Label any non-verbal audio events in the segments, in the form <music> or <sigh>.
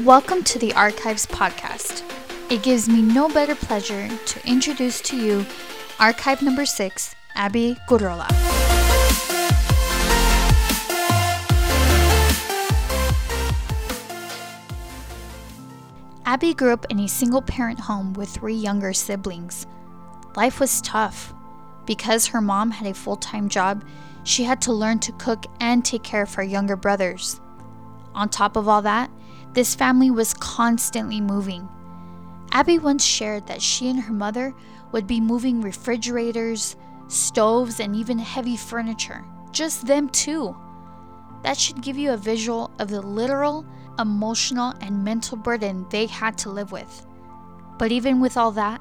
Welcome to the Archives Podcast. It gives me no better pleasure to introduce to you Archive number six, Abby Gurrola. Abby grew up in a single parent home with three younger siblings. Life was tough. Because her mom had a full time job, she had to learn to cook and take care of her younger brothers. On top of all that, this family was constantly moving. Abby once shared that she and her mother would be moving refrigerators, stoves, and even heavy furniture. Just them two. That should give you a visual of the literal, emotional, and mental burden they had to live with. But even with all that,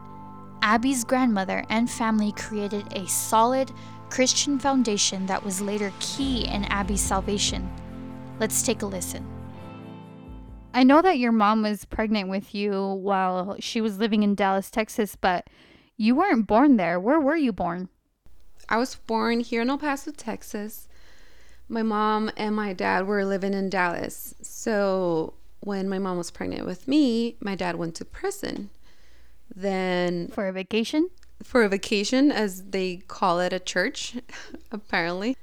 Abby's grandmother and family created a solid Christian foundation that was later key in Abby's salvation. Let's take a listen. I know that your mom was pregnant with you while she was living in Dallas, Texas, but you weren't born there. Where were you born? I was born here in El Paso, Texas. My mom and my dad were living in Dallas. So when my mom was pregnant with me, my dad went to prison. Then For a vacation? for a vacation, as they call it at church, <laughs> apparently.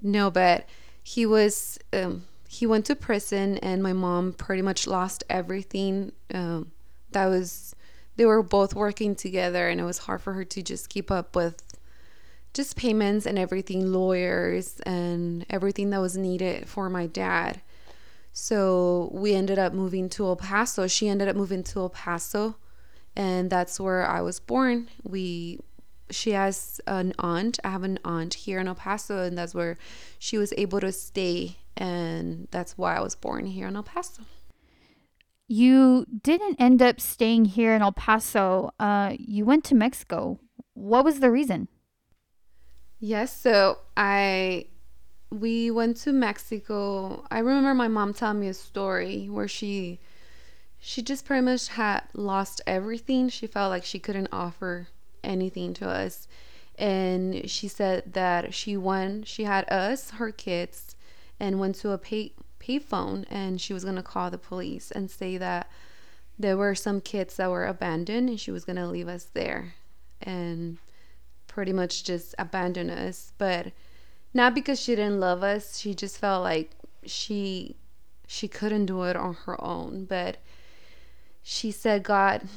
No, but he was um, he went to prison, and my mom pretty much lost everything. Um, that was they were both working together, and it was hard for her to just keep up with just payments and everything, lawyers and everything that was needed for my dad. So we ended up moving to El Paso. She ended up moving to El Paso and that's where I was born. We she has an aunt. I have an aunt here in El Paso, and that's where she was able to stay, and that's why I was born here in El Paso. You didn't end up staying here in El Paso. Uh, you went to Mexico. What was the reason? Yes, so I we went to Mexico. I remember my mom telling me a story where she she just pretty much had lost everything. She felt like she couldn't offer anything to us. And she said that she won, she had us, her kids, and went to a pay payphone and she was going to call the police and say that there were some kids that were abandoned and she was going to leave us there and pretty much just abandon us. But not because she didn't love us, she just felt like she she couldn't do it on her own, but she said God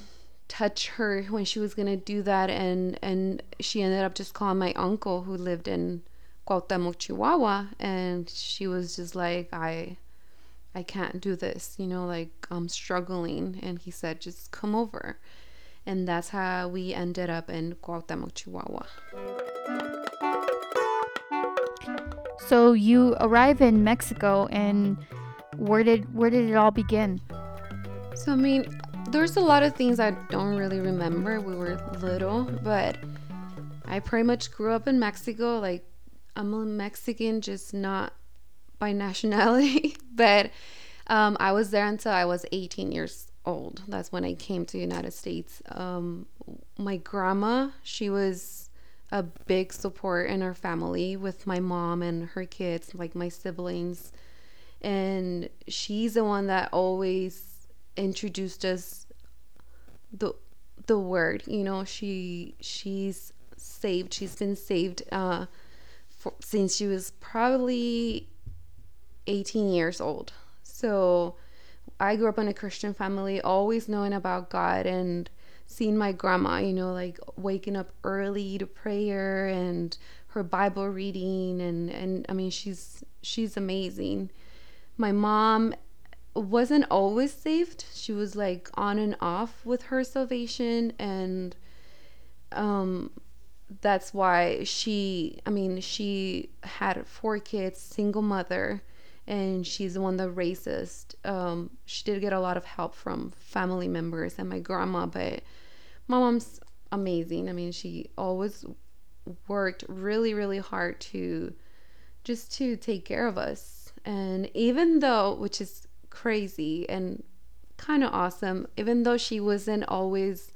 touched her when she was gonna do that, and and she ended up just calling my uncle who lived in Cuauhtemoc, Chihuahua, and she was just like, I, I can't do this, you know, like I'm struggling, and he said, just come over, and that's how we ended up in Cuauhtemoc, Chihuahua. So you arrive in Mexico, and where did where did it all begin? So, I mean, there's a lot of things I don't really remember. We were little, but I pretty much grew up in Mexico. Like, I'm a Mexican, just not by nationality. <laughs> but um, I was there until I was 18 years old. That's when I came to the United States. Um, my grandma, she was a big support in our family with my mom and her kids, like my siblings. And she's the one that always introduced us the the word you know she she's saved she's been saved uh since she was probably 18 years old so i grew up in a christian family always knowing about god and seeing my grandma you know like waking up early to prayer and her bible reading and and i mean she's she's amazing my mom wasn't always saved. She was like on and off with her salvation and um that's why she I mean she had four kids, single mother and she's the one that raised um she did get a lot of help from family members and my grandma but my mom's amazing. I mean she always worked really really hard to just to take care of us and even though which is crazy and kind of awesome, even though she wasn't always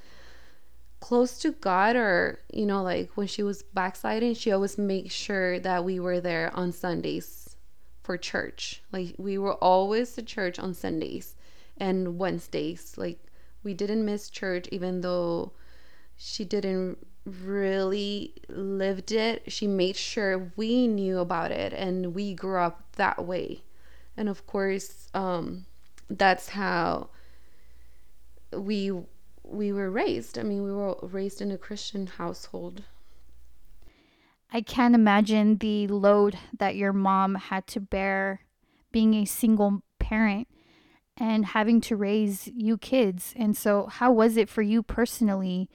close to God or, you know, like when she was backsliding, she always made sure that we were there on Sundays for church. Like we were always to church on Sundays. and Wednesdays. Like we didn't miss church even though she didn't really lived it. She made sure we knew about it and we grew up that way. And of course, um, that's how we we were raised. I mean, we were raised in a Christian household. I can't imagine the load that your mom had to bear being a single parent and having to raise you kids. And so, how was it for you personally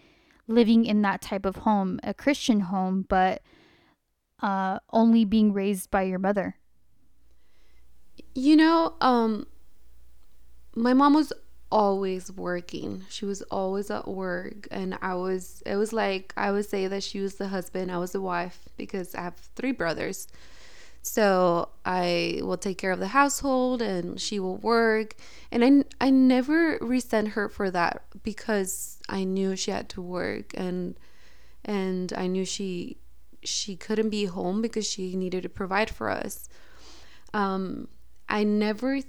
living in that type of home, a Christian home, but uh, only being raised by your mother? You know, um, my mom was always working. She was always at work and I was it was like I would say that she was the husband, I was the wife because I have three brothers. So I will take care of the household and she will work and I I never resent her for that because I knew she had to work and and I knew she she couldn't be home because she needed to provide for us. Um I never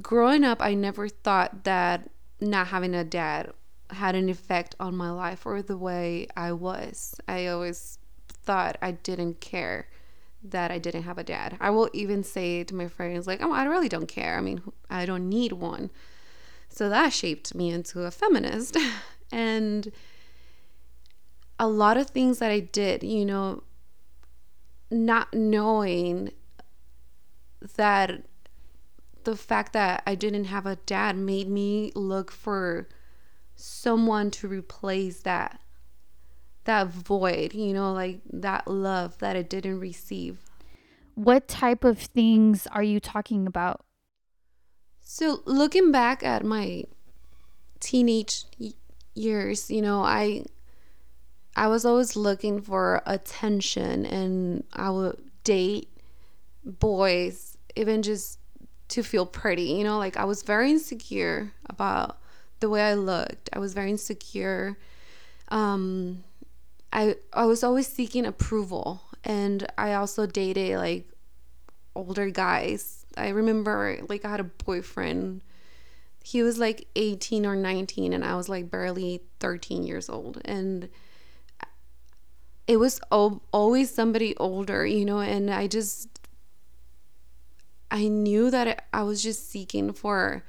growing up, I never thought that not having a dad had an effect on my life or the way I was. I always thought I didn't care that I didn't have a dad. I will even say to my friends, like, oh, I really don't care. I mean, I don't need one. So that shaped me into a feminist. <laughs> and a lot of things that I did, you know, not knowing that the fact that I didn't have a dad made me look for someone to replace that that void, you know, like that love that I didn't receive. What type of things are you talking about? So, looking back at my teenage years, you know, I I was always looking for attention and I would date boys, even just to feel pretty. You know, like I was very insecure about the way I looked. I was very insecure. Um, I I was always seeking approval, and I also dated like older guys. I remember like I had a boyfriend. He was like 18 or 19 and I was like barely 13 years old and it was always somebody older, you know, and I just I knew that I was just seeking for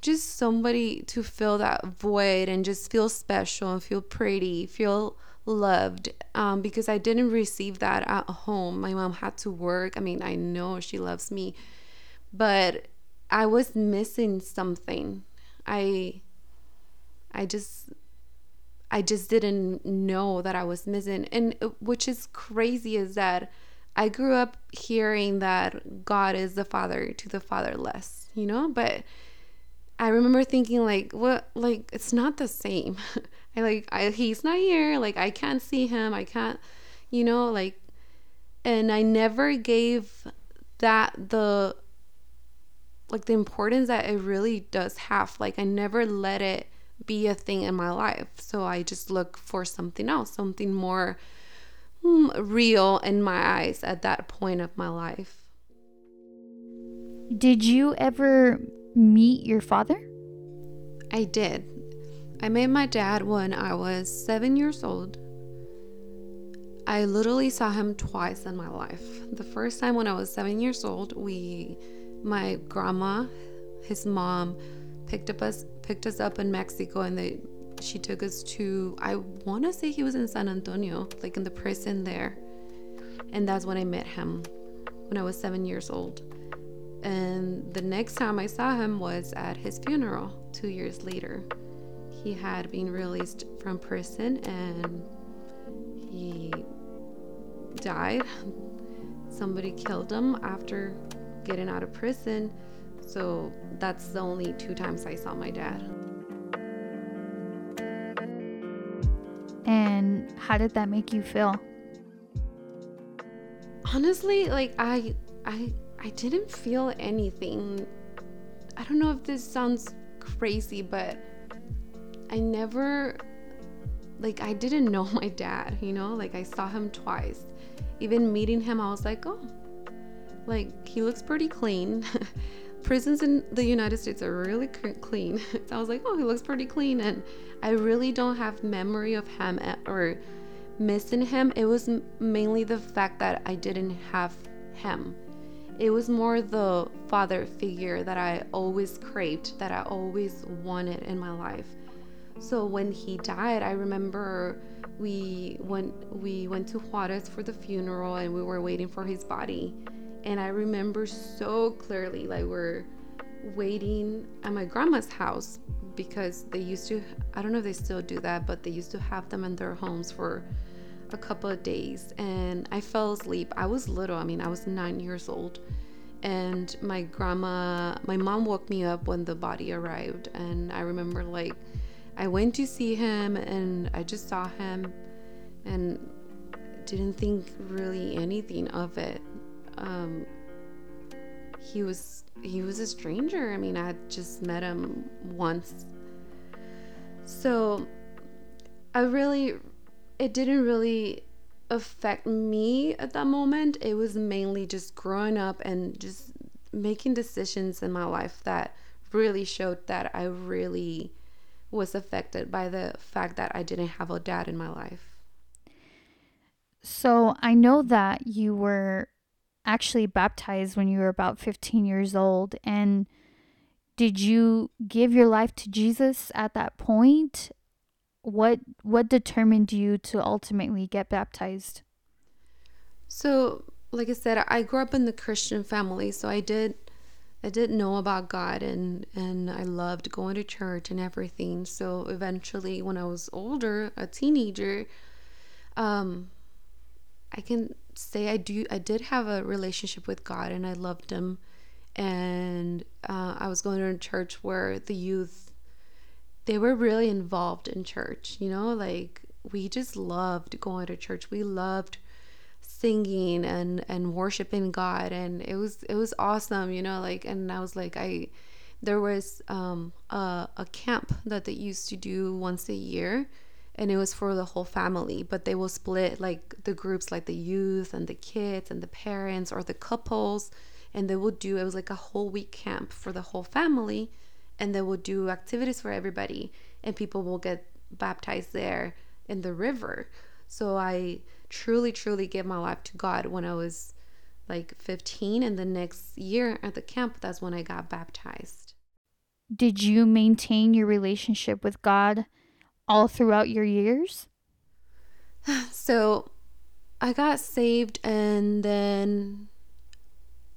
just somebody to fill that void and just feel special and feel pretty, feel loved um, because I didn't receive that at home. My mom had to work. I mean, I know she loves me, but I was missing something. I I just I just didn't know that I was missing. And uh, which is crazy is that I grew up hearing that God is the father to the fatherless, you know, but I remember thinking like, what, like it's not the same. <laughs> I like, I, he's not here. Like I can't see him. I can't, you know, like, and I never gave that the like the importance that it really does have. Like I never let it be a thing in my life. So I just look for something else, something more real in my eyes at that point of my life. Did you ever meet your father? I did. I met my dad when I was seven years old. I literally saw him twice in my life. The first time when I was seven years old, we, my grandma, his mom, picked up us picked us up in Mexico, and they she took us to I want to say he was in San Antonio, like in the prison there. And that's when I met him when I was 7 years old. And the next time I saw him was at his funeral 2 years later. He had been released from prison and he died. Somebody killed him after getting out of prison. So that's the only two times I saw my dad. And how did that make you feel? Honestly, like I I I didn't feel anything. I don't know if this sounds crazy, but I never like I didn't know <laughs> my dad, you know? Like I saw him twice. Even meeting him, I was like, "Oh, like he looks pretty clean." <laughs> prisons in the United States are really clean. <laughs> so I was like, oh, he looks pretty clean. And I really don't have memory of him eh, or missing him. It was mainly the fact that I didn't have him. It was more the father figure that I always craved, that I always wanted in my life. So when he died, I remember we went we went to Juarez for the funeral and we were waiting for his body. And I remember so clearly like we're waiting at my grandma's house because they used to I don't know if they still do that, but they used to have them in their homes for a couple of days and I fell asleep. I was little, I mean, I was 9 years old. And my grandma, my mom woke me up when the body arrived and I remember like I went to see him and I just saw him and didn't think really anything of it. Um, he was he was a stranger. I mean, I just met him once. So I really it didn't really affect me at that moment. It was mainly just growing up and just making decisions in my life that really showed that I really was affected by the fact that I didn't have a dad in my life. So I know that you were actually baptized when you were about 15 years old. And did you give your life to Jesus at that point? What what determined you to ultimately get baptized? So, like I said, I grew up in the Christian family, so I did I did know about God and and I loved going to church and everything. So eventually when I was older, a teenager, um I can say I do I did have a relationship with God and I loved him. And uh, I was going to a church where the youth they were really involved in church, you know, like we just loved going to church. We loved singing and and worshiping God. And it was it was awesome you know like and I was like I there was um a, a camp that they used to do once a year and it was for the whole family but they will split like the groups like the youth and the kids and the parents or the couples and they will do it was like a whole week camp for the whole family and they will do activities for everybody and people will get baptized there in the river so I truly, truly gave my life to God when I was like 15. And the next year at the camp, that's when I got baptized. Did you maintain your relationship with God all throughout your years? <sighs> So I got saved and then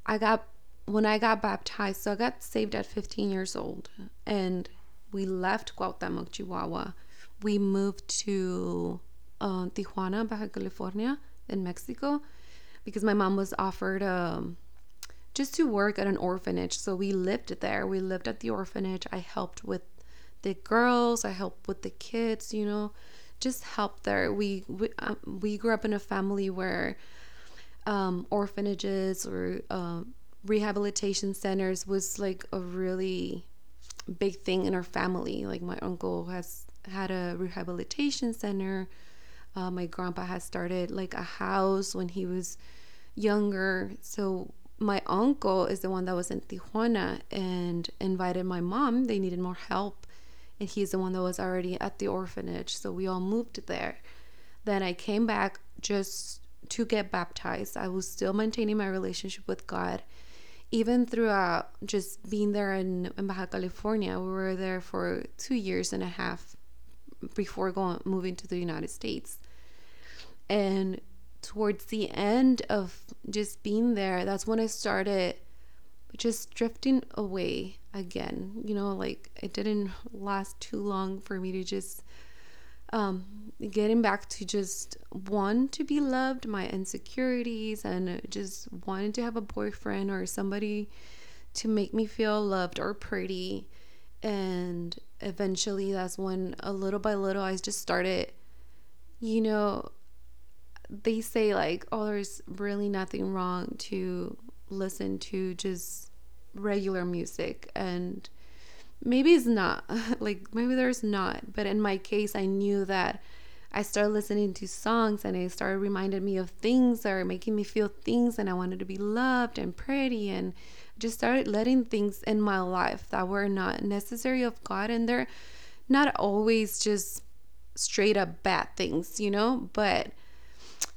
I got when I got baptized, so I got saved at 15 years old and we left Cuauhtémoc, Chihuahua. We moved to uh, Tijuana, Baja California, in Mexico, because my mom was offered um, just to work at an orphanage. So we lived there. We lived at the orphanage. I helped with the girls. I help with the kids. You know, just help there. We we, um, we grew up in a family where um, orphanages or uh, rehabilitation centers was like a really big thing in our family. Like my uncle has had a rehabilitation center. Uh, my grandpa has started like a house when he was younger. So my uncle is the one that was in Tijuana and invited my mom. They needed more help. And he's the one that was already at the orphanage. So we all moved there. Then I came back just to get baptized. I was still maintaining my relationship with God. Even throughout just being there in, in Baja California, we were there for two years and a half before going moving to the United States. And towards the end of just being there, that's when I started just drifting away again. You know, like it didn't last too long for me to just um, getting back to just want to be loved, my insecurities, and just wanting to have a boyfriend or somebody to make me feel loved or pretty. And eventually, that's when a little by little, I just started, you know, they say like oh there's really nothing wrong to listen to just regular music and maybe it's not <laughs> like maybe there's not but in my case i knew that i started listening to songs and it started reminding me of things that are making me feel things and i wanted to be loved and pretty and just started letting things in my life that were not necessary of God and they're not always just straight up bad things, you know, but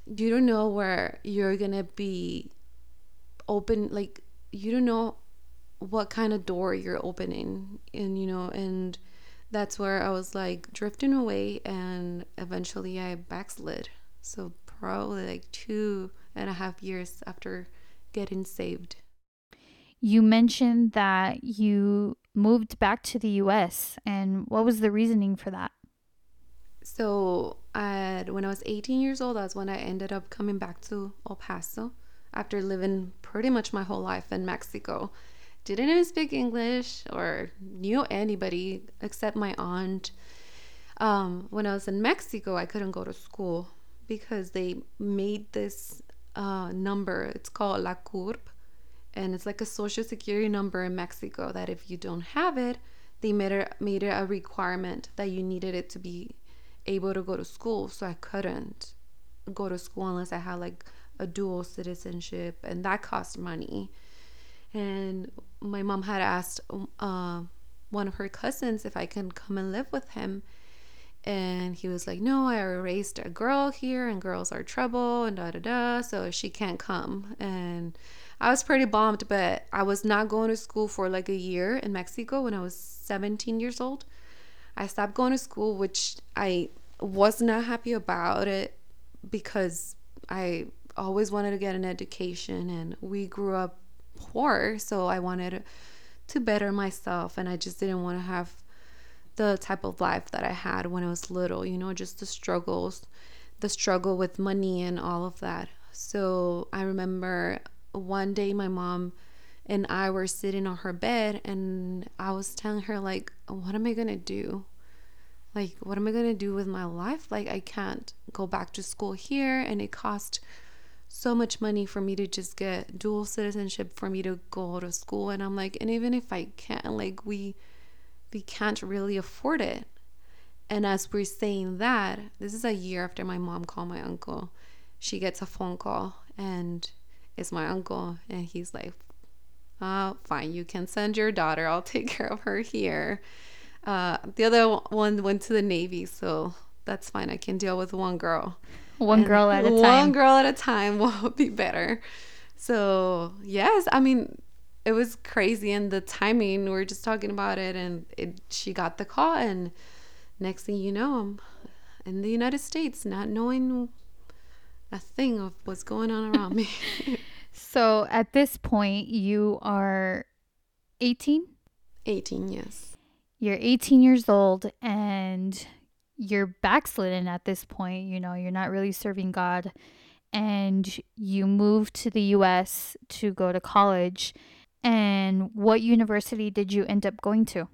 you don't know where you're to be open like you don't know what kind of door you're opening and you know and that's where I was like drifting away and eventually I backslid. So probably like two and a half years after getting saved. You mentioned that you moved back to the US, and what was the reasoning for that? So, at, when I was 18 years old, that's when I ended up coming back to El Paso after living pretty much my whole life in Mexico. Didn't even speak English or knew anybody except my aunt. Um, when I was in Mexico, I couldn't go to school because they made this uh, number. It's called La CURP, and it's like a social security number in Mexico that if you don't have it, they made it made it a requirement that you needed it to be able to go to school. So I couldn't go to school unless I had like a dual citizenship, and that cost money. And my mom had asked uh, one of her cousins if I can come and live with him and he was like, No, I raised a girl here and girls are trouble and da da da. So she can't come. And I was pretty bummed, but I was not going to school for like a year in Mexico when I was 17 years old. I stopped going to school, which I was not happy about it because I always wanted to get an education and we grew up poor. So I wanted to better myself and I just didn't want to have the type of life that I had when I was little, you know, just the struggles, the struggle with money and all of that. So I remember one day my mom and I were sitting on her bed and I was telling her like what am I going to do? Like what am I going to do with my life? Like I can't go back to school here and it cost so much money for me to just get dual citizenship for me to go to school and I'm like and even if I can't like we we can't really afford it. And as we're saying that, this is a year after my mom called my uncle. She gets a phone call and it's my uncle, and he's like, Oh, fine, you can send your daughter. I'll <laughs> take care of her here. Uh, the other one went to the Navy, so that's fine. I can deal with one girl. One and girl at a time. One girl at a time <laughs> will be better. So, yes, I mean, it was crazy and the timing we were just talking about it and it, she got the call and next thing you know i'm in the united states not knowing a thing of what's going on around me <laughs> so at this point you are 18 18 yes you're 18 years old and you're backslidden at this point you know you're not really serving god and you move to the us to go to college and what university did you end up going to?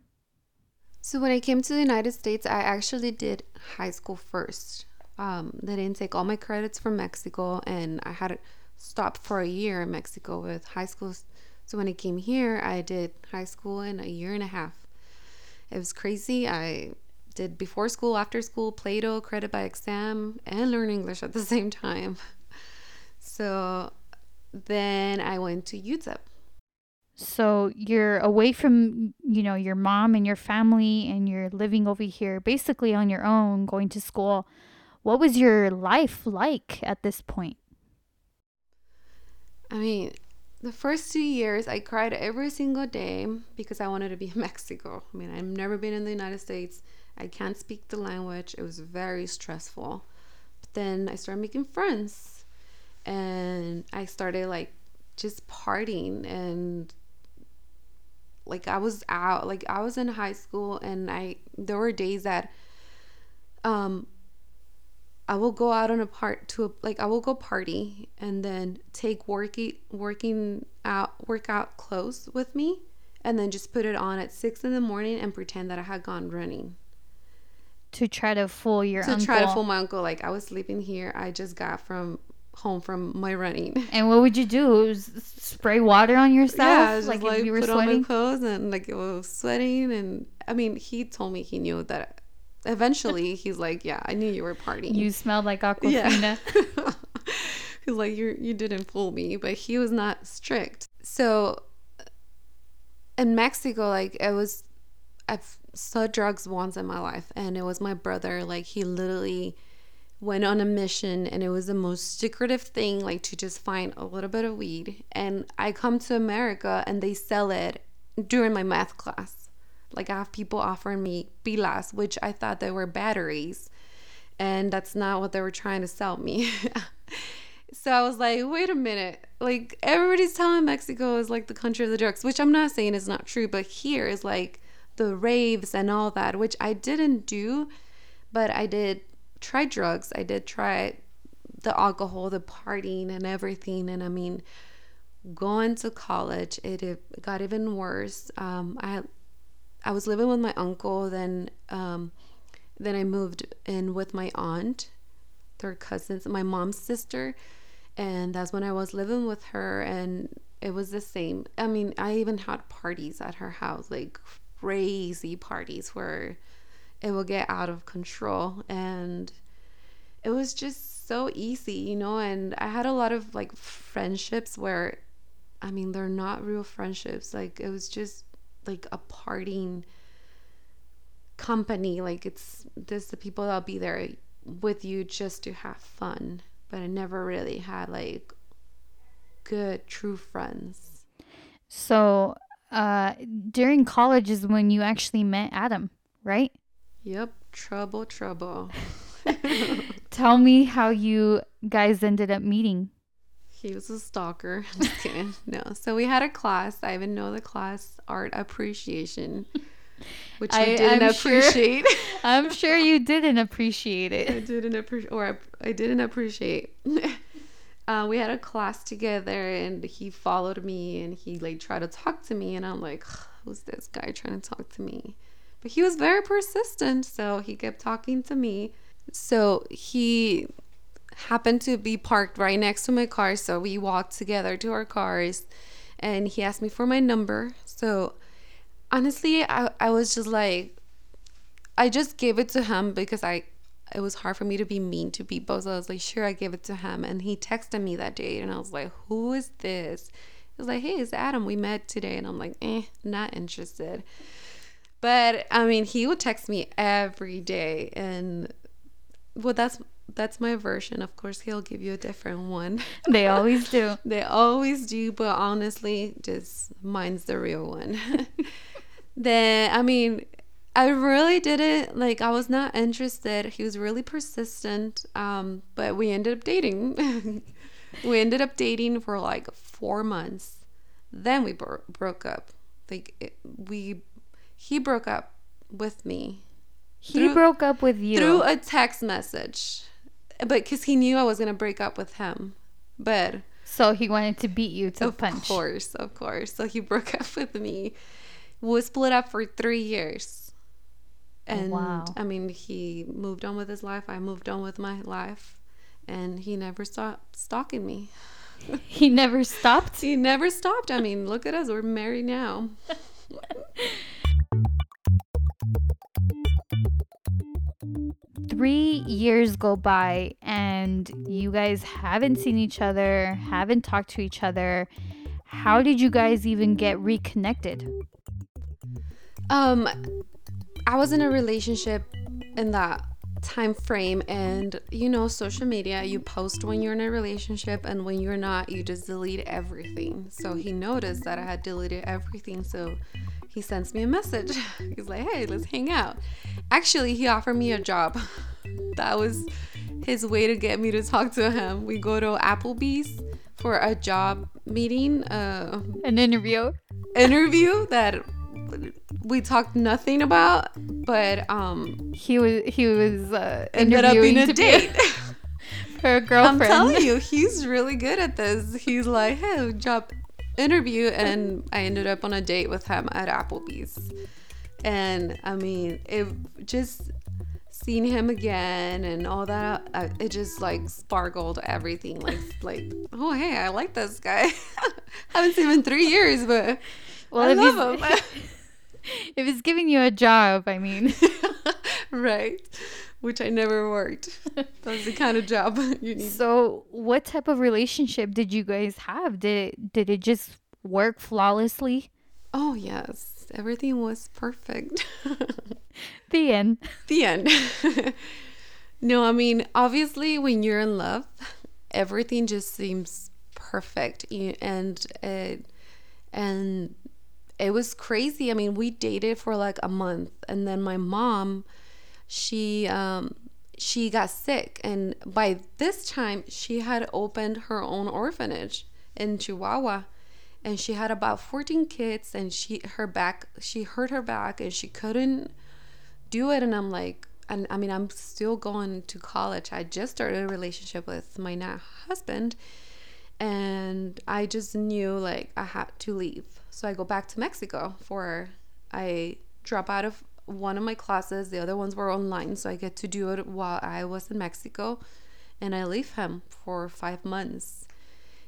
So, when I came to the United States, I actually did high school first. Um, they didn't take all my credits from Mexico, and I had to stop for a year in Mexico with high school. So, when I came here, I did high school in a year and a half. It was crazy. I did before school, after school, PLATO, credit by exam, and learn English at the <laughs> same time. So, then I went to UTEP so you're away from, you know, your mom and your family and you're living over here basically on your own, going to school. What was your life like at this point? I mean, the first two years I cried every single day because I wanted to be <laughs> in Mexico. I mean, I've never been in the United States. I can't speak the language. It was very stressful. But then I started making friends and I started like just partying and like I was out, like I was in high school and I there were days that um I will go out on a part to a, like I will go party and then take working working out workout clothes with me and then just put it on at six in the morning and pretend that I had gone running. To try to fool your to uncle. try to fool my uncle, like I was sleeping here. I just got from home from my running. <laughs> And what would you do? spray water on yourself? Yeah, like, like if you were put sweating? on my clothes and like it was sweating. And I mean, he told me he knew that. Eventually, <laughs> he's like, "Yeah, I knew you were partying. You smelled like <laughs> Aquafina." Yeah. he's like, "You you didn't fool me," but he was not strict. So in Mexico, like it was, I've saw drugs once in my life, and it was my brother. Like he literally went on a mission, and it was the most secretive thing, like to just find a little bit of weed. And I come to America, and they sell it during my math class. Like I have people offering me pilas, which I thought they were batteries, and that's not what they were trying to sell me. <laughs> so I was like, wait a minute. Like everybody's telling Mexico is like the country of the drugs, which I'm not saying is not true, but here is like the raves and all that, which I didn't do, but I did try drugs. I did try the alcohol, the partying and everything. And I mean, going to college, it, got even worse. Um, I I was living with my uncle, then um, then I moved in with my aunt, third cousins, my mom's sister, and that's when I was living with her, and it was the same. I mean, I even had parties at her house, like crazy parties where it will get out of control, and it was just so easy, you know. And I had a lot of like friendships where, I mean, they're not real friendships. Like it was just like a partying company. Like it's this the people that'll be there with you just to have fun. But I never really had like good true friends. So uh during college is when you actually met Adam, right? Yep, trouble, trouble. <laughs> <laughs> Tell me how you guys ended up meeting. He was a stalker. <laughs> I'm just kidding. no. So we had a class. I even know the class art appreciation, which I, I didn't I'm appreciate. Sure, I'm sure you didn't appreciate it. I didn't appreciate, or I, I, didn't appreciate. Uh, we had a class together, and he followed me, and he like tried to talk to me, and I'm like, who's this guy trying to talk to me? But he was very persistent, so he kept talking to me. So he happened to be parked right next to my car. So we walked together to our cars and he asked me for my number. So honestly, I, I was just like, I just gave it to him because I, it was hard for me to be mean to people. So I was like, sure, I gave it to him. And he texted me that day and I was like, who is this? He was like, hey, it's Adam. We met today. And I'm like, eh, not interested. But I mean, he would text me every day and well that's that's my version. Of course, he'll give you a different one. They always do. <laughs> they always do, but honestly, just mine's the real one. <laughs> then, I mean, I really didn't like. I was not interested. He was really persistent. Um, but we ended up dating. <laughs> we ended up dating for like four months. Then we bro- broke up. Like it, we, he broke up with me. He through, broke up with you through a text message but because he knew I was gonna break up with him. But so he wanted to beat you to of punch. Of course, of course. So he <laughs> broke up with me. We split up for three years. And wow. I mean, he moved on with his life. I moved on with my life. And he never stopped stalking me. <laughs> he never stopped? he never stopped. I mean, look at us. We're married now. <laughs> three years go by and you guys haven't seen each other, haven't talked to each other. How did you guys even get reconnected? Um, I was in a relationship in that time frame and you know social media you post when you're in a relationship and when you're not you just delete everything so he noticed that i had deleted everything so he sends me a message. <laughs> He's like, hey, let's hang out. Actually, he offered me a job. <laughs> that was his way to get me to talk to him. We go to Applebee's for a job meeting, uh, an interview. Interview that we talked nothing about, but um, he was he was uh, ended up being a date. <laughs> a girlfriend. I'm telling you, he's really good at this. He's like, hey, job interview and I ended up on a date with him at Applebee's. And I mean, it just seeing him again and all that uh, it just like sparkled everything like like oh hey i like this guy <laughs> haven't seen him in three years but well I love him <laughs> <laughs> if it's giving you a job i mean <laughs> right which I never worked. That's the kind of job <laughs> you need. So, what type of relationship did you guys have? Did it, did it just work flawlessly? Oh, yes. Everything was perfect. the end. The end. no, I mean, obviously, when you're in love, everything just seems perfect. And it, and it was crazy. I mean, we dated for like a month, and then my mom, she, um, she got sick and by this time she had opened her own orphanage in Chihuahua and she had about 14 kids and she her back she hurt her back and she couldn't do it and I'm like and I mean I'm still going to college. I just started a relationship with my now husband and I just knew like I had to leave. So I go back to Mexico for I drop out of one of my classes, the other ones were online, so I get to do it while I was in Mexico and I leave him for 5 months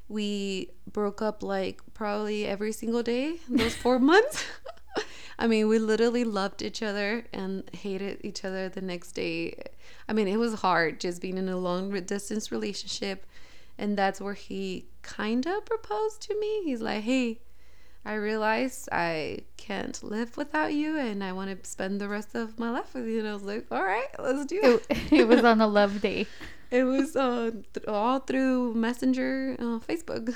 we broke up like probably every single day those four <laughs> months. <laughs> I mean, we literally loved each other and hated each other the next day. I mean, it was hard just being in a long distance relationship. And that's where he kind of proposed to me. He's like, hey, I realize I can't live without you and I want to spend the rest of my life with you. And I was like, all right, let's do it. It, <laughs> it was on a love day. <laughs> It was uh, th- all through Messenger, uh, Facebook.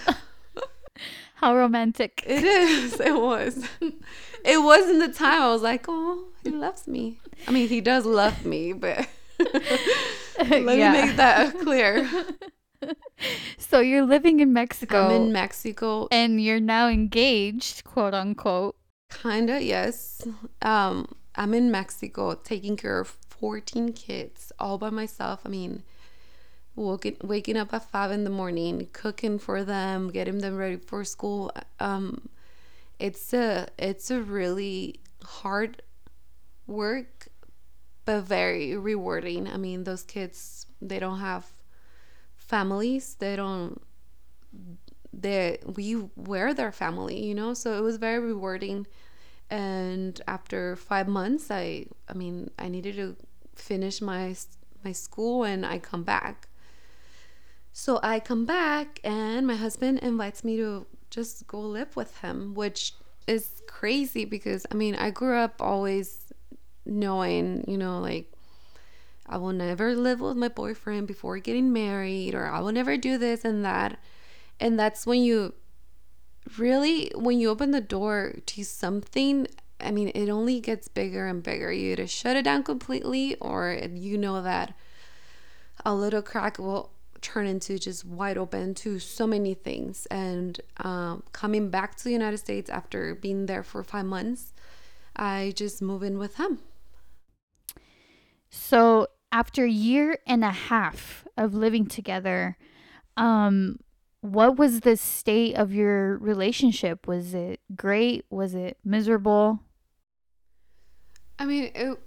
<laughs> How romantic. It is. It was. It was in the time I was like, oh, he loves me. I mean, he does love me, but let yeah. me make that clear. <laughs> So you're living in Mexico. I'm in Mexico. And you're now engaged, quote unquote. Kinda, yes. Um, I'm in Mexico taking care of 14 kids all by myself. I mean, waking, waking up at five in the morning, cooking for them, getting them ready for school. Um, it's a it's a really hard work, but very rewarding. I mean, those kids they don't have families. They don't. They we were their family, you know. So it was very rewarding. And after five months, I I mean I needed to finish my my school and I come back so I come back and my husband invites me to just go live with him, which is crazy because I mean, I grew up always knowing, you know, like I will never live with my boyfriend before getting married or I will never do this and that. And that's when you really when you open the door to something I mean, it only gets bigger and bigger. You either shut it down completely or you know that a little crack will turn into just wide open to so many things. And um, coming back to the United States after being there for five months, I just move in with him. So after a year and a half of living together, um, what was the state of your relationship? Was it great? Was it miserable? I mean, it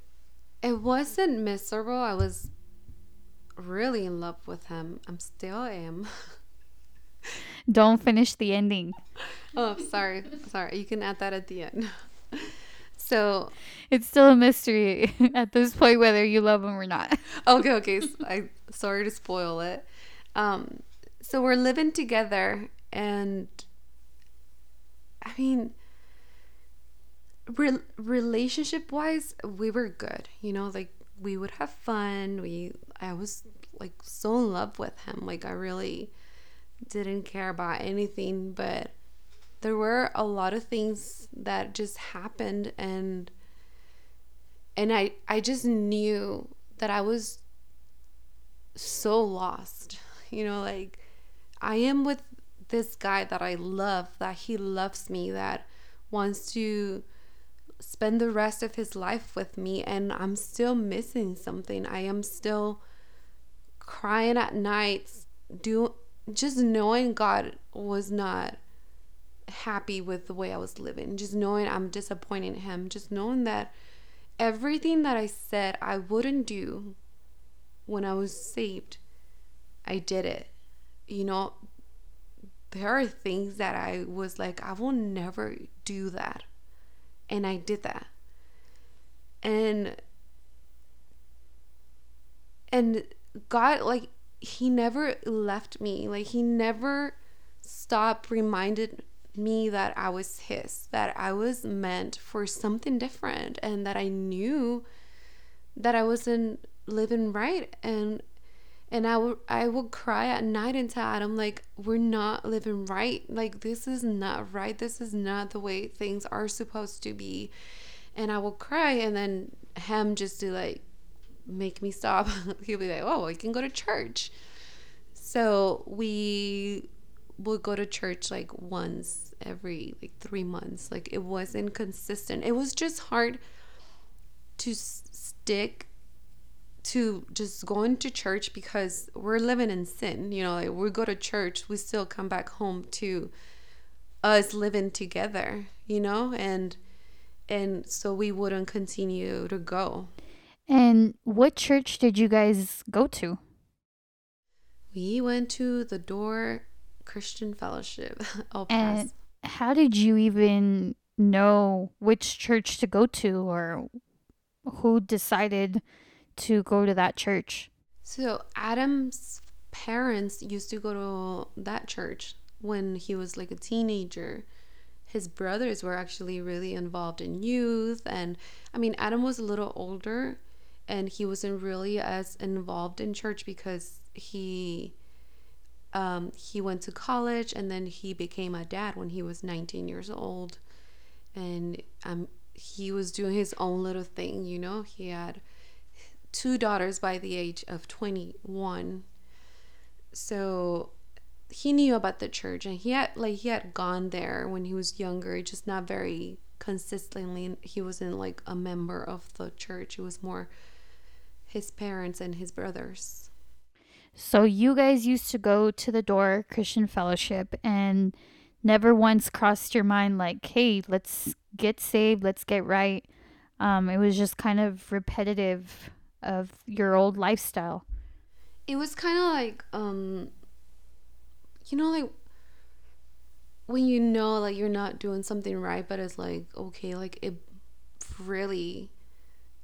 it wasn't miserable. I was really in love with him. I'm still am. Don't finish the ending. Oh, sorry. Sorry. You can add that at the end. <laughs> So it's still a mystery <laughs> at this point whether you love him or not. <laughs> okay, okay. So I sorry to spoil it. Um, so we're living together, and I mean, re- relationship wise, we were good. You know, like we would have fun. We I was like so in love with him. Like I really didn't care about anything, but there were a lot of things that just happened and and I I just knew that I was so lost. You know, like I am with this guy that I love, that he loves me, that wants to spend the rest of his life with me and I'm still missing something. I am still crying at nights, do just knowing God was not happy with the way I was living, just knowing I'm disappointing him, just knowing that everything that I said I wouldn't do when I was saved, I did it. You know, there are things that I was like, I will never do that. And I did that. And and God like he never left me. Like he never stopped reminded me that I was his, that I was meant for something different, and that I knew that I wasn't living right. And and I would I would cry at night and tell Adam like we're not living right. Like this is not right. This is not the way things are supposed to be. And I would cry and then him just to like make me stop. <laughs> He'll be like, "Oh, we can go to church." So we would go to church like once every like 3 months. Like it wasn't consistent. It was just hard to stick to just going to church because we're living in sin. You know, like we go to church, we still come back home to us living together, you know, and and so we wouldn't continue to go. And what church did you guys go to? We went to the Door Christian Fellowship. <laughs> El and how did you even know which church to go to or who decided to go to that church? So Adam's parents used to go to that church when he was like a teenager. His brothers were actually really involved in youth and I mean Adam was a little older and he wasn't really as involved in church because he um, he went to college and then he became a dad when he was 19 years old. And um, he was doing his own little thing you know? He had two daughters by the age of 21 so he knew about the church and he had like he had gone there when he was younger just not very consistently he wasn't like a member of the church. It was more his parents and his brothers so you guys used to go to the door christian fellowship and never once crossed your mind like hey let's get saved let's get right um, it was just kind of repetitive of your old lifestyle? It was kind of like, um, you know, like when you know like you're not doing something right, but it's like okay, like it really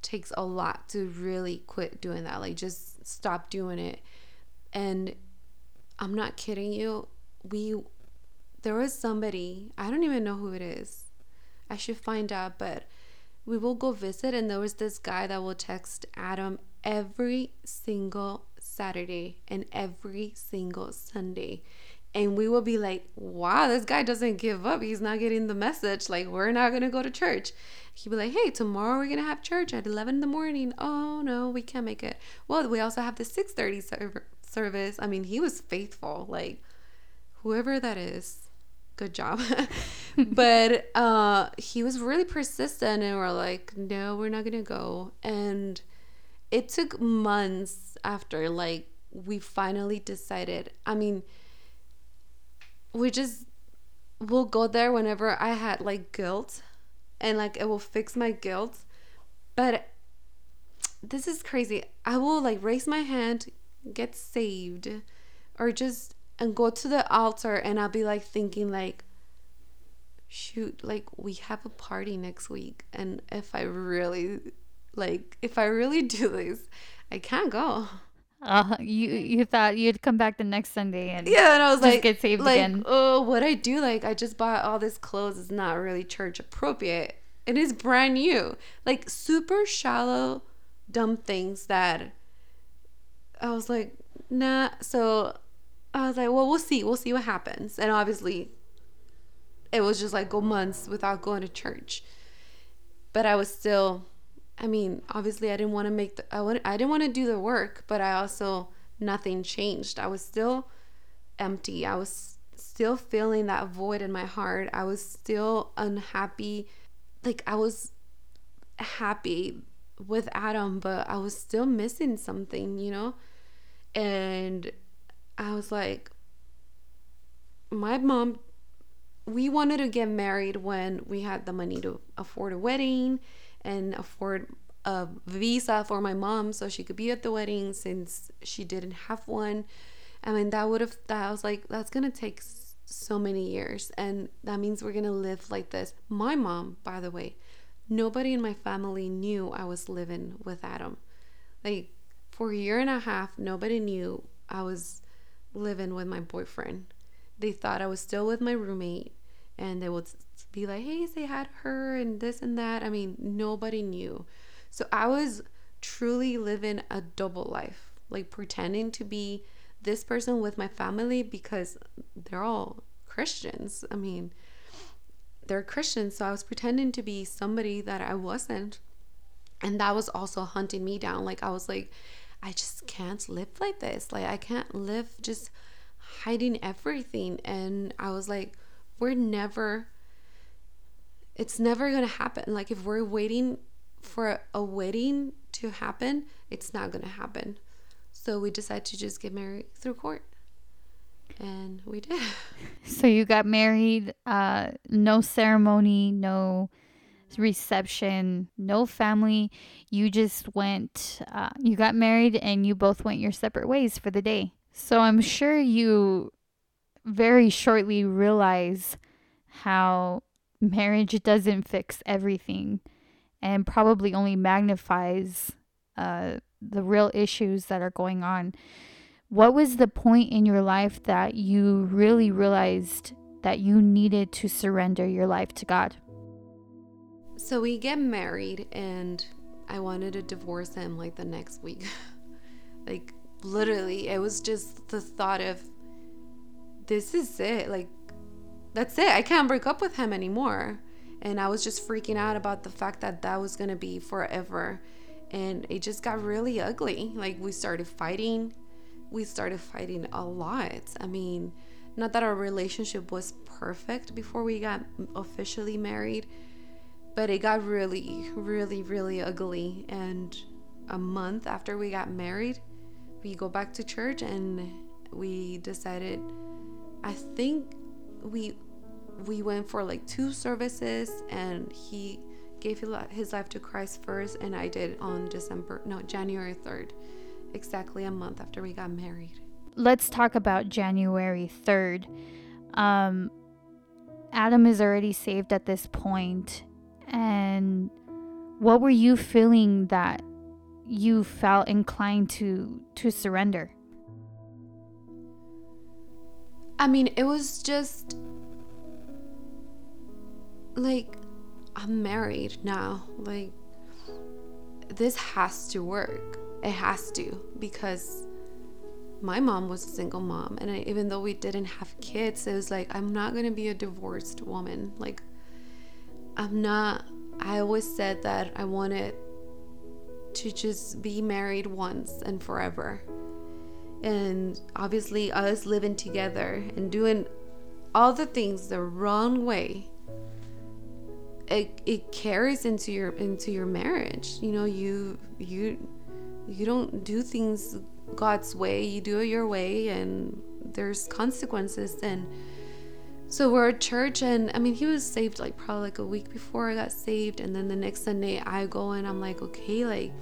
takes a lot to really quit doing that. Like just stop doing it. And I'm not kidding you. We there was somebody, I don't even know who it is. I should find out, but we will go visit and there was this guy that will text Adam every single Saturday and every single Sunday. And we will be like, wow, this guy doesn't give up. He's not getting the message. Like, we're not going to go to church. He'd be like, hey, tomorrow we're going to have church at 11 in the morning. Oh, no, we can't make it. Well, we also have the 6.30 service. I mean, he was faithful. Like, whoever that is, good job. <laughs> but uh, he was really persistent, and we're like, no, we're not gonna go. And it took months after, like, we finally decided. I mean, we just will go there whenever I had like guilt, and like it will fix my guilt. But this is crazy. I will like raise my hand, get saved, or just and go to the altar and I'll be like thinking like shoot like we have a party next week and if I really like if I really <laughs> do this I can't go. Uh, you you thought you'd come back the next Sunday and yeah, and I was like, get saved like, again. Oh, what I do? Like, I just bought all this clothes. It's not really church appropriate. It is brand new. Like super shallow, dumb things that I was like, nah. So I was like, well, we'll see. We'll see what happens. And obviously, it was just like go months without going to church. But I was still, I mean, obviously, I didn't want to make the, I, want, I didn't want to do the work, but I also, nothing changed. I was still empty. I was still feeling that void in my heart. I was still unhappy. Like, I was happy with Adam, but I was still missing something, you know? And I was like, my mom, we wanted to get married when we had the money to afford a wedding and afford a visa for my mom so she could be at the wedding since she didn't have one. I mean, that would have, that I was like, that's gonna take so many years. And that means we're gonna live like this. My mom, by the way, nobody in my family knew I was living with Adam. Like, for a year and a half, nobody knew I was living with my boyfriend. They thought I was still with my roommate and they would be like, "Hey, say hi to her," and this and that. I mean, nobody knew. So I was truly living a double life, like pretending to be this person with my family because they're all Christians. I mean, they're Christians, so I was pretending to be somebody that I wasn't. And that was also hunting me down. Like I was like, I just can't live like this. Like I can't live just hiding everything. And I was like, we're never it's never going to happen. Like if we're waiting for a wedding to happen, it's not going to happen. So we decided to just get married through court. And we did. <laughs> So you got married, uh, no ceremony, no reception, no family. You just went, uh, you got married and you both went your separate ways for the day. So I'm sure you very shortly realize how marriage doesn't fix everything and probably only magnifies uh, the real issues that are going on. What was the point in your life that you really realized that you needed to surrender your life to God? So we get married, and I wanted to divorce him like the next week. <laughs> like, literally, it was just the thought of this is it. Like, that's it. I can't break up with him anymore. And I was just freaking out about the fact that that was going to be forever. And it just got really ugly. Like, we started fighting. We started fighting a lot. I mean, not that our relationship was perfect before we got officially married, but it got really, really, really ugly. And a month after we got married, we go back to church and we decided, I think we we went for like two services and he gave his life to Christ first and I did on December no January 3rd exactly a month after we got married. Let's talk about January 3rd um Adam is already saved at this point and what were you feeling that you felt inclined to to surrender I mean, it was just like I'm married now. Like this has to work. It has to because my mom was a single mom and I, even though we didn't have kids, it was like I'm not going to be a divorced woman. Like I'm not I always said that I wanted to just be married once and forever. And obviously us living together and doing all the things the wrong way it, it carries into your into your marriage. You know you you you don't do things god's way you do it your way and there's consequences and so we're at church and i mean he was saved like probably like a week before i got saved and then the next sunday i go and i'm like okay like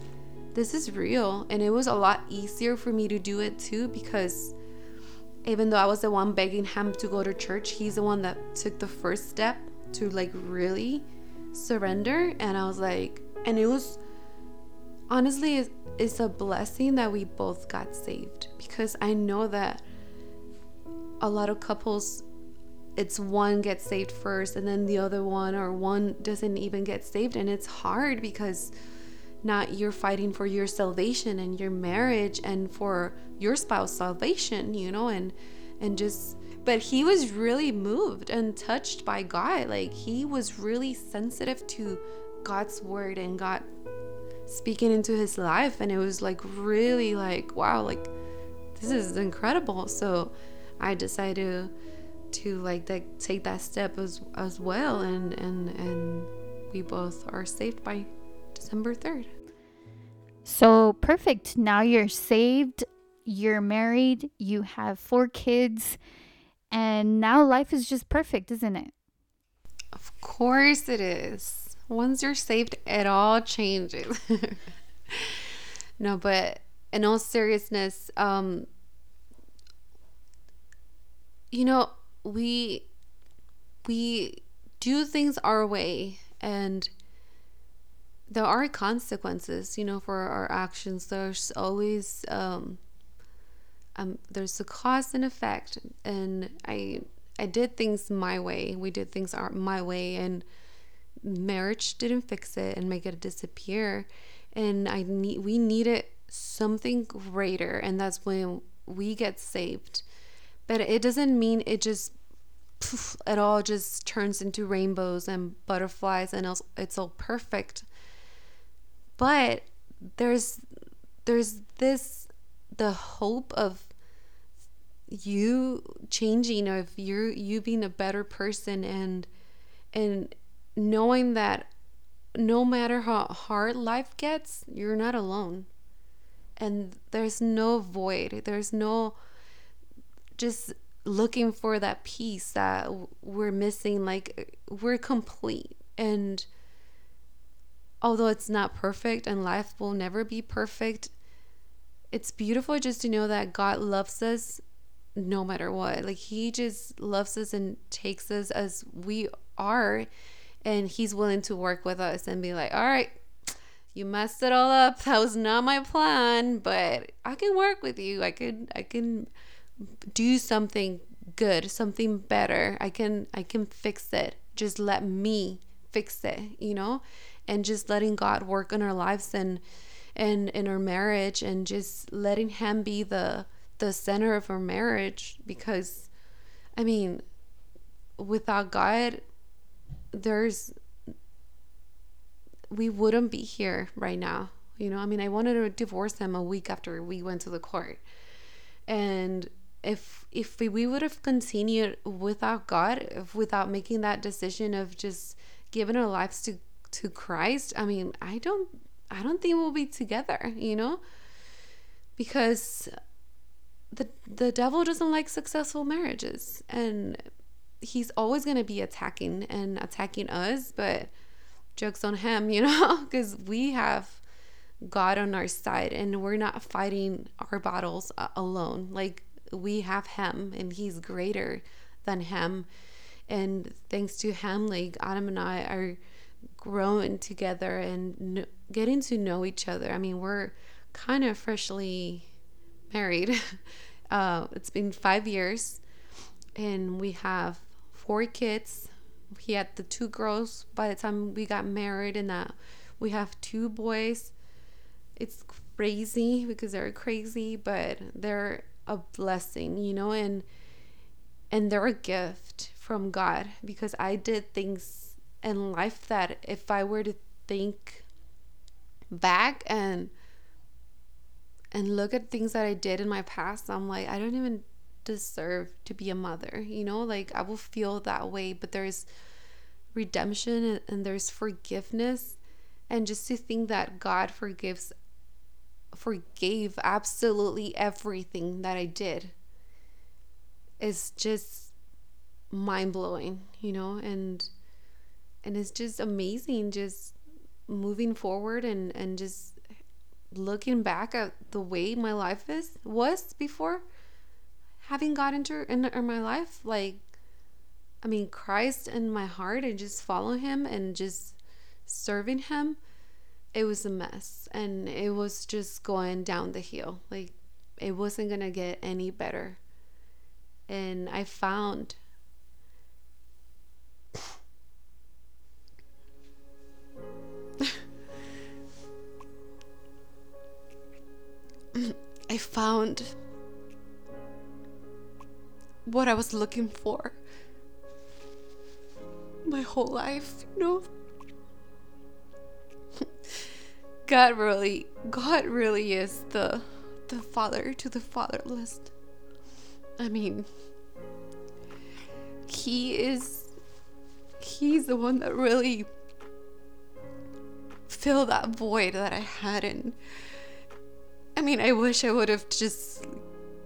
this is real. And it was a lot easier for me to do it too because even though I was the one begging him to go to church, he's the one that took the first step to like really surrender. And I was like, and it was honestly, it's a blessing that we both got saved because I know that a lot of couples it's one gets saved first and then the other one or one doesn't even get saved. And it's hard because not you're fighting for your salvation and your marriage and for your spouse salvation you know and and just but he was really moved and touched by god. Like he was really sensitive to god's word and god speaking into his life. And it was like really like wow like this is incredible. So i decided to, to like that take that step as as well and and and we both are saved by December 3rd. So perfect. Now you're saved, you're married, you have four kids, and now life is just perfect, isn't it? Of course it is. Once you're saved, it all changes. <laughs> no, but in all seriousness, um, you know, we we do things our way and there are consequences, you know, for our actions. There's always um, um, there's a cause and effect, and I I did things my way. We did things our, my way, and marriage didn't fix it and make it disappear. And I need we needed something greater, and that's when we get saved. But it doesn't mean it just poof, it all just turns into rainbows and butterflies and it's all perfect. But there's there's this the hope of you changing of you you being a better person and and knowing that no matter how hard life gets you're not alone and there's no void there's no just looking for that piece that we're missing like we're complete and although it's not perfect and life will never be perfect it's beautiful just to know that God loves us no matter what. Like he just loves us and takes us as we are and he's willing to work with us and be like, "All right, you messed it all up. That was not my plan, but I can work with you. I can I can do something good, something better. I can I can fix it. Just let me fix it, you know? And just letting God work in our lives and and in our marriage and just letting him be the the center of our marriage because I mean without God there's we wouldn't be here right now. You know, I mean, I wanted to divorce him a week after we went to the court. And if if we would have continued without God, without making that decision of just giving our lives to to Christ, I mean, I don't I don't think we'll be together, you know? Because the the devil doesn't like successful marriages and he's always going to be attacking and attacking us, but jokes on him, <laughs> you know, because we have God on our side and we're not fighting our battles alone. Like we have him and he's greater than him. And thanks to him, like Adam and I are growing together and getting to know each other. I mean, we're kind of freshly married. <laughs> Uh, it's been five years, and we have four kids. He had the two girls by the time we got married, and we have two boys. It's crazy because they're crazy, but they're a blessing, you know, and and they're a gift from God because I did things in life that if I were to think back and and look at things that I did in my past, I'm like, I don't even deserve to be a mother. You know, like I will feel that way, but there's redemption and, and there's forgiveness. And just to think that God forgives forgave absolutely everything that I did. Is just mind blowing, you know, and and it's just amazing just moving forward and and just looking back at the way my life is was before. Having God enter in, in my life like I mean Christ in my heart and just follow him and just serving him it was a mess and it was just going down the hill like it wasn't going to get any better and I found <laughs> I found what I was looking for my whole life, you know? God really God really is the the father to the fatherless. I mean, he is he's the one that really filled that void that I had and I mean, I wish I would have just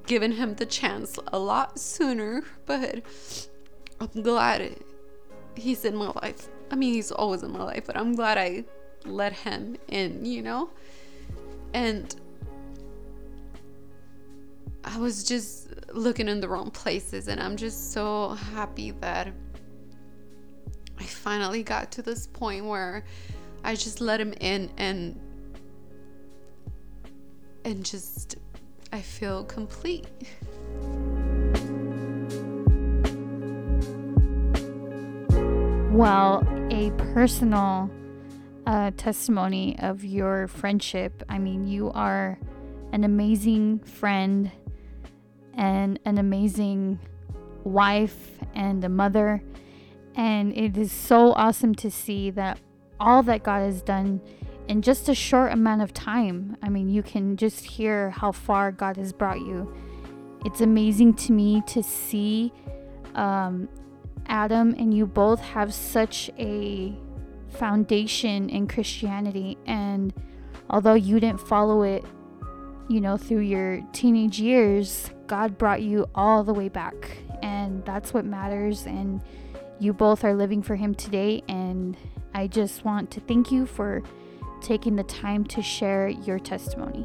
given him the chance a lot sooner, but I'm glad he's in my life. I mean, he's always in my life, but I'm glad I let him in, you know? And I was just looking in the wrong places, and I'm just so happy that I finally got to this point where I just let him in and and just I feel complete. Well, a personal uh, testimony of your friendship. I mean, you are an amazing friend and an amazing wife and a mother. And it is so awesome to see that all that God has done in just a short amount of time. I mean, you can just hear how far God has brought you. It's amazing to me to see um, Adam and you both have such a foundation in Christianity. And although you didn't follow it, you know, through your teenage years, God brought you all the way back. And that's what matters. And you both are living for Him today. And I just want to thank you for taking the time to share your testimony.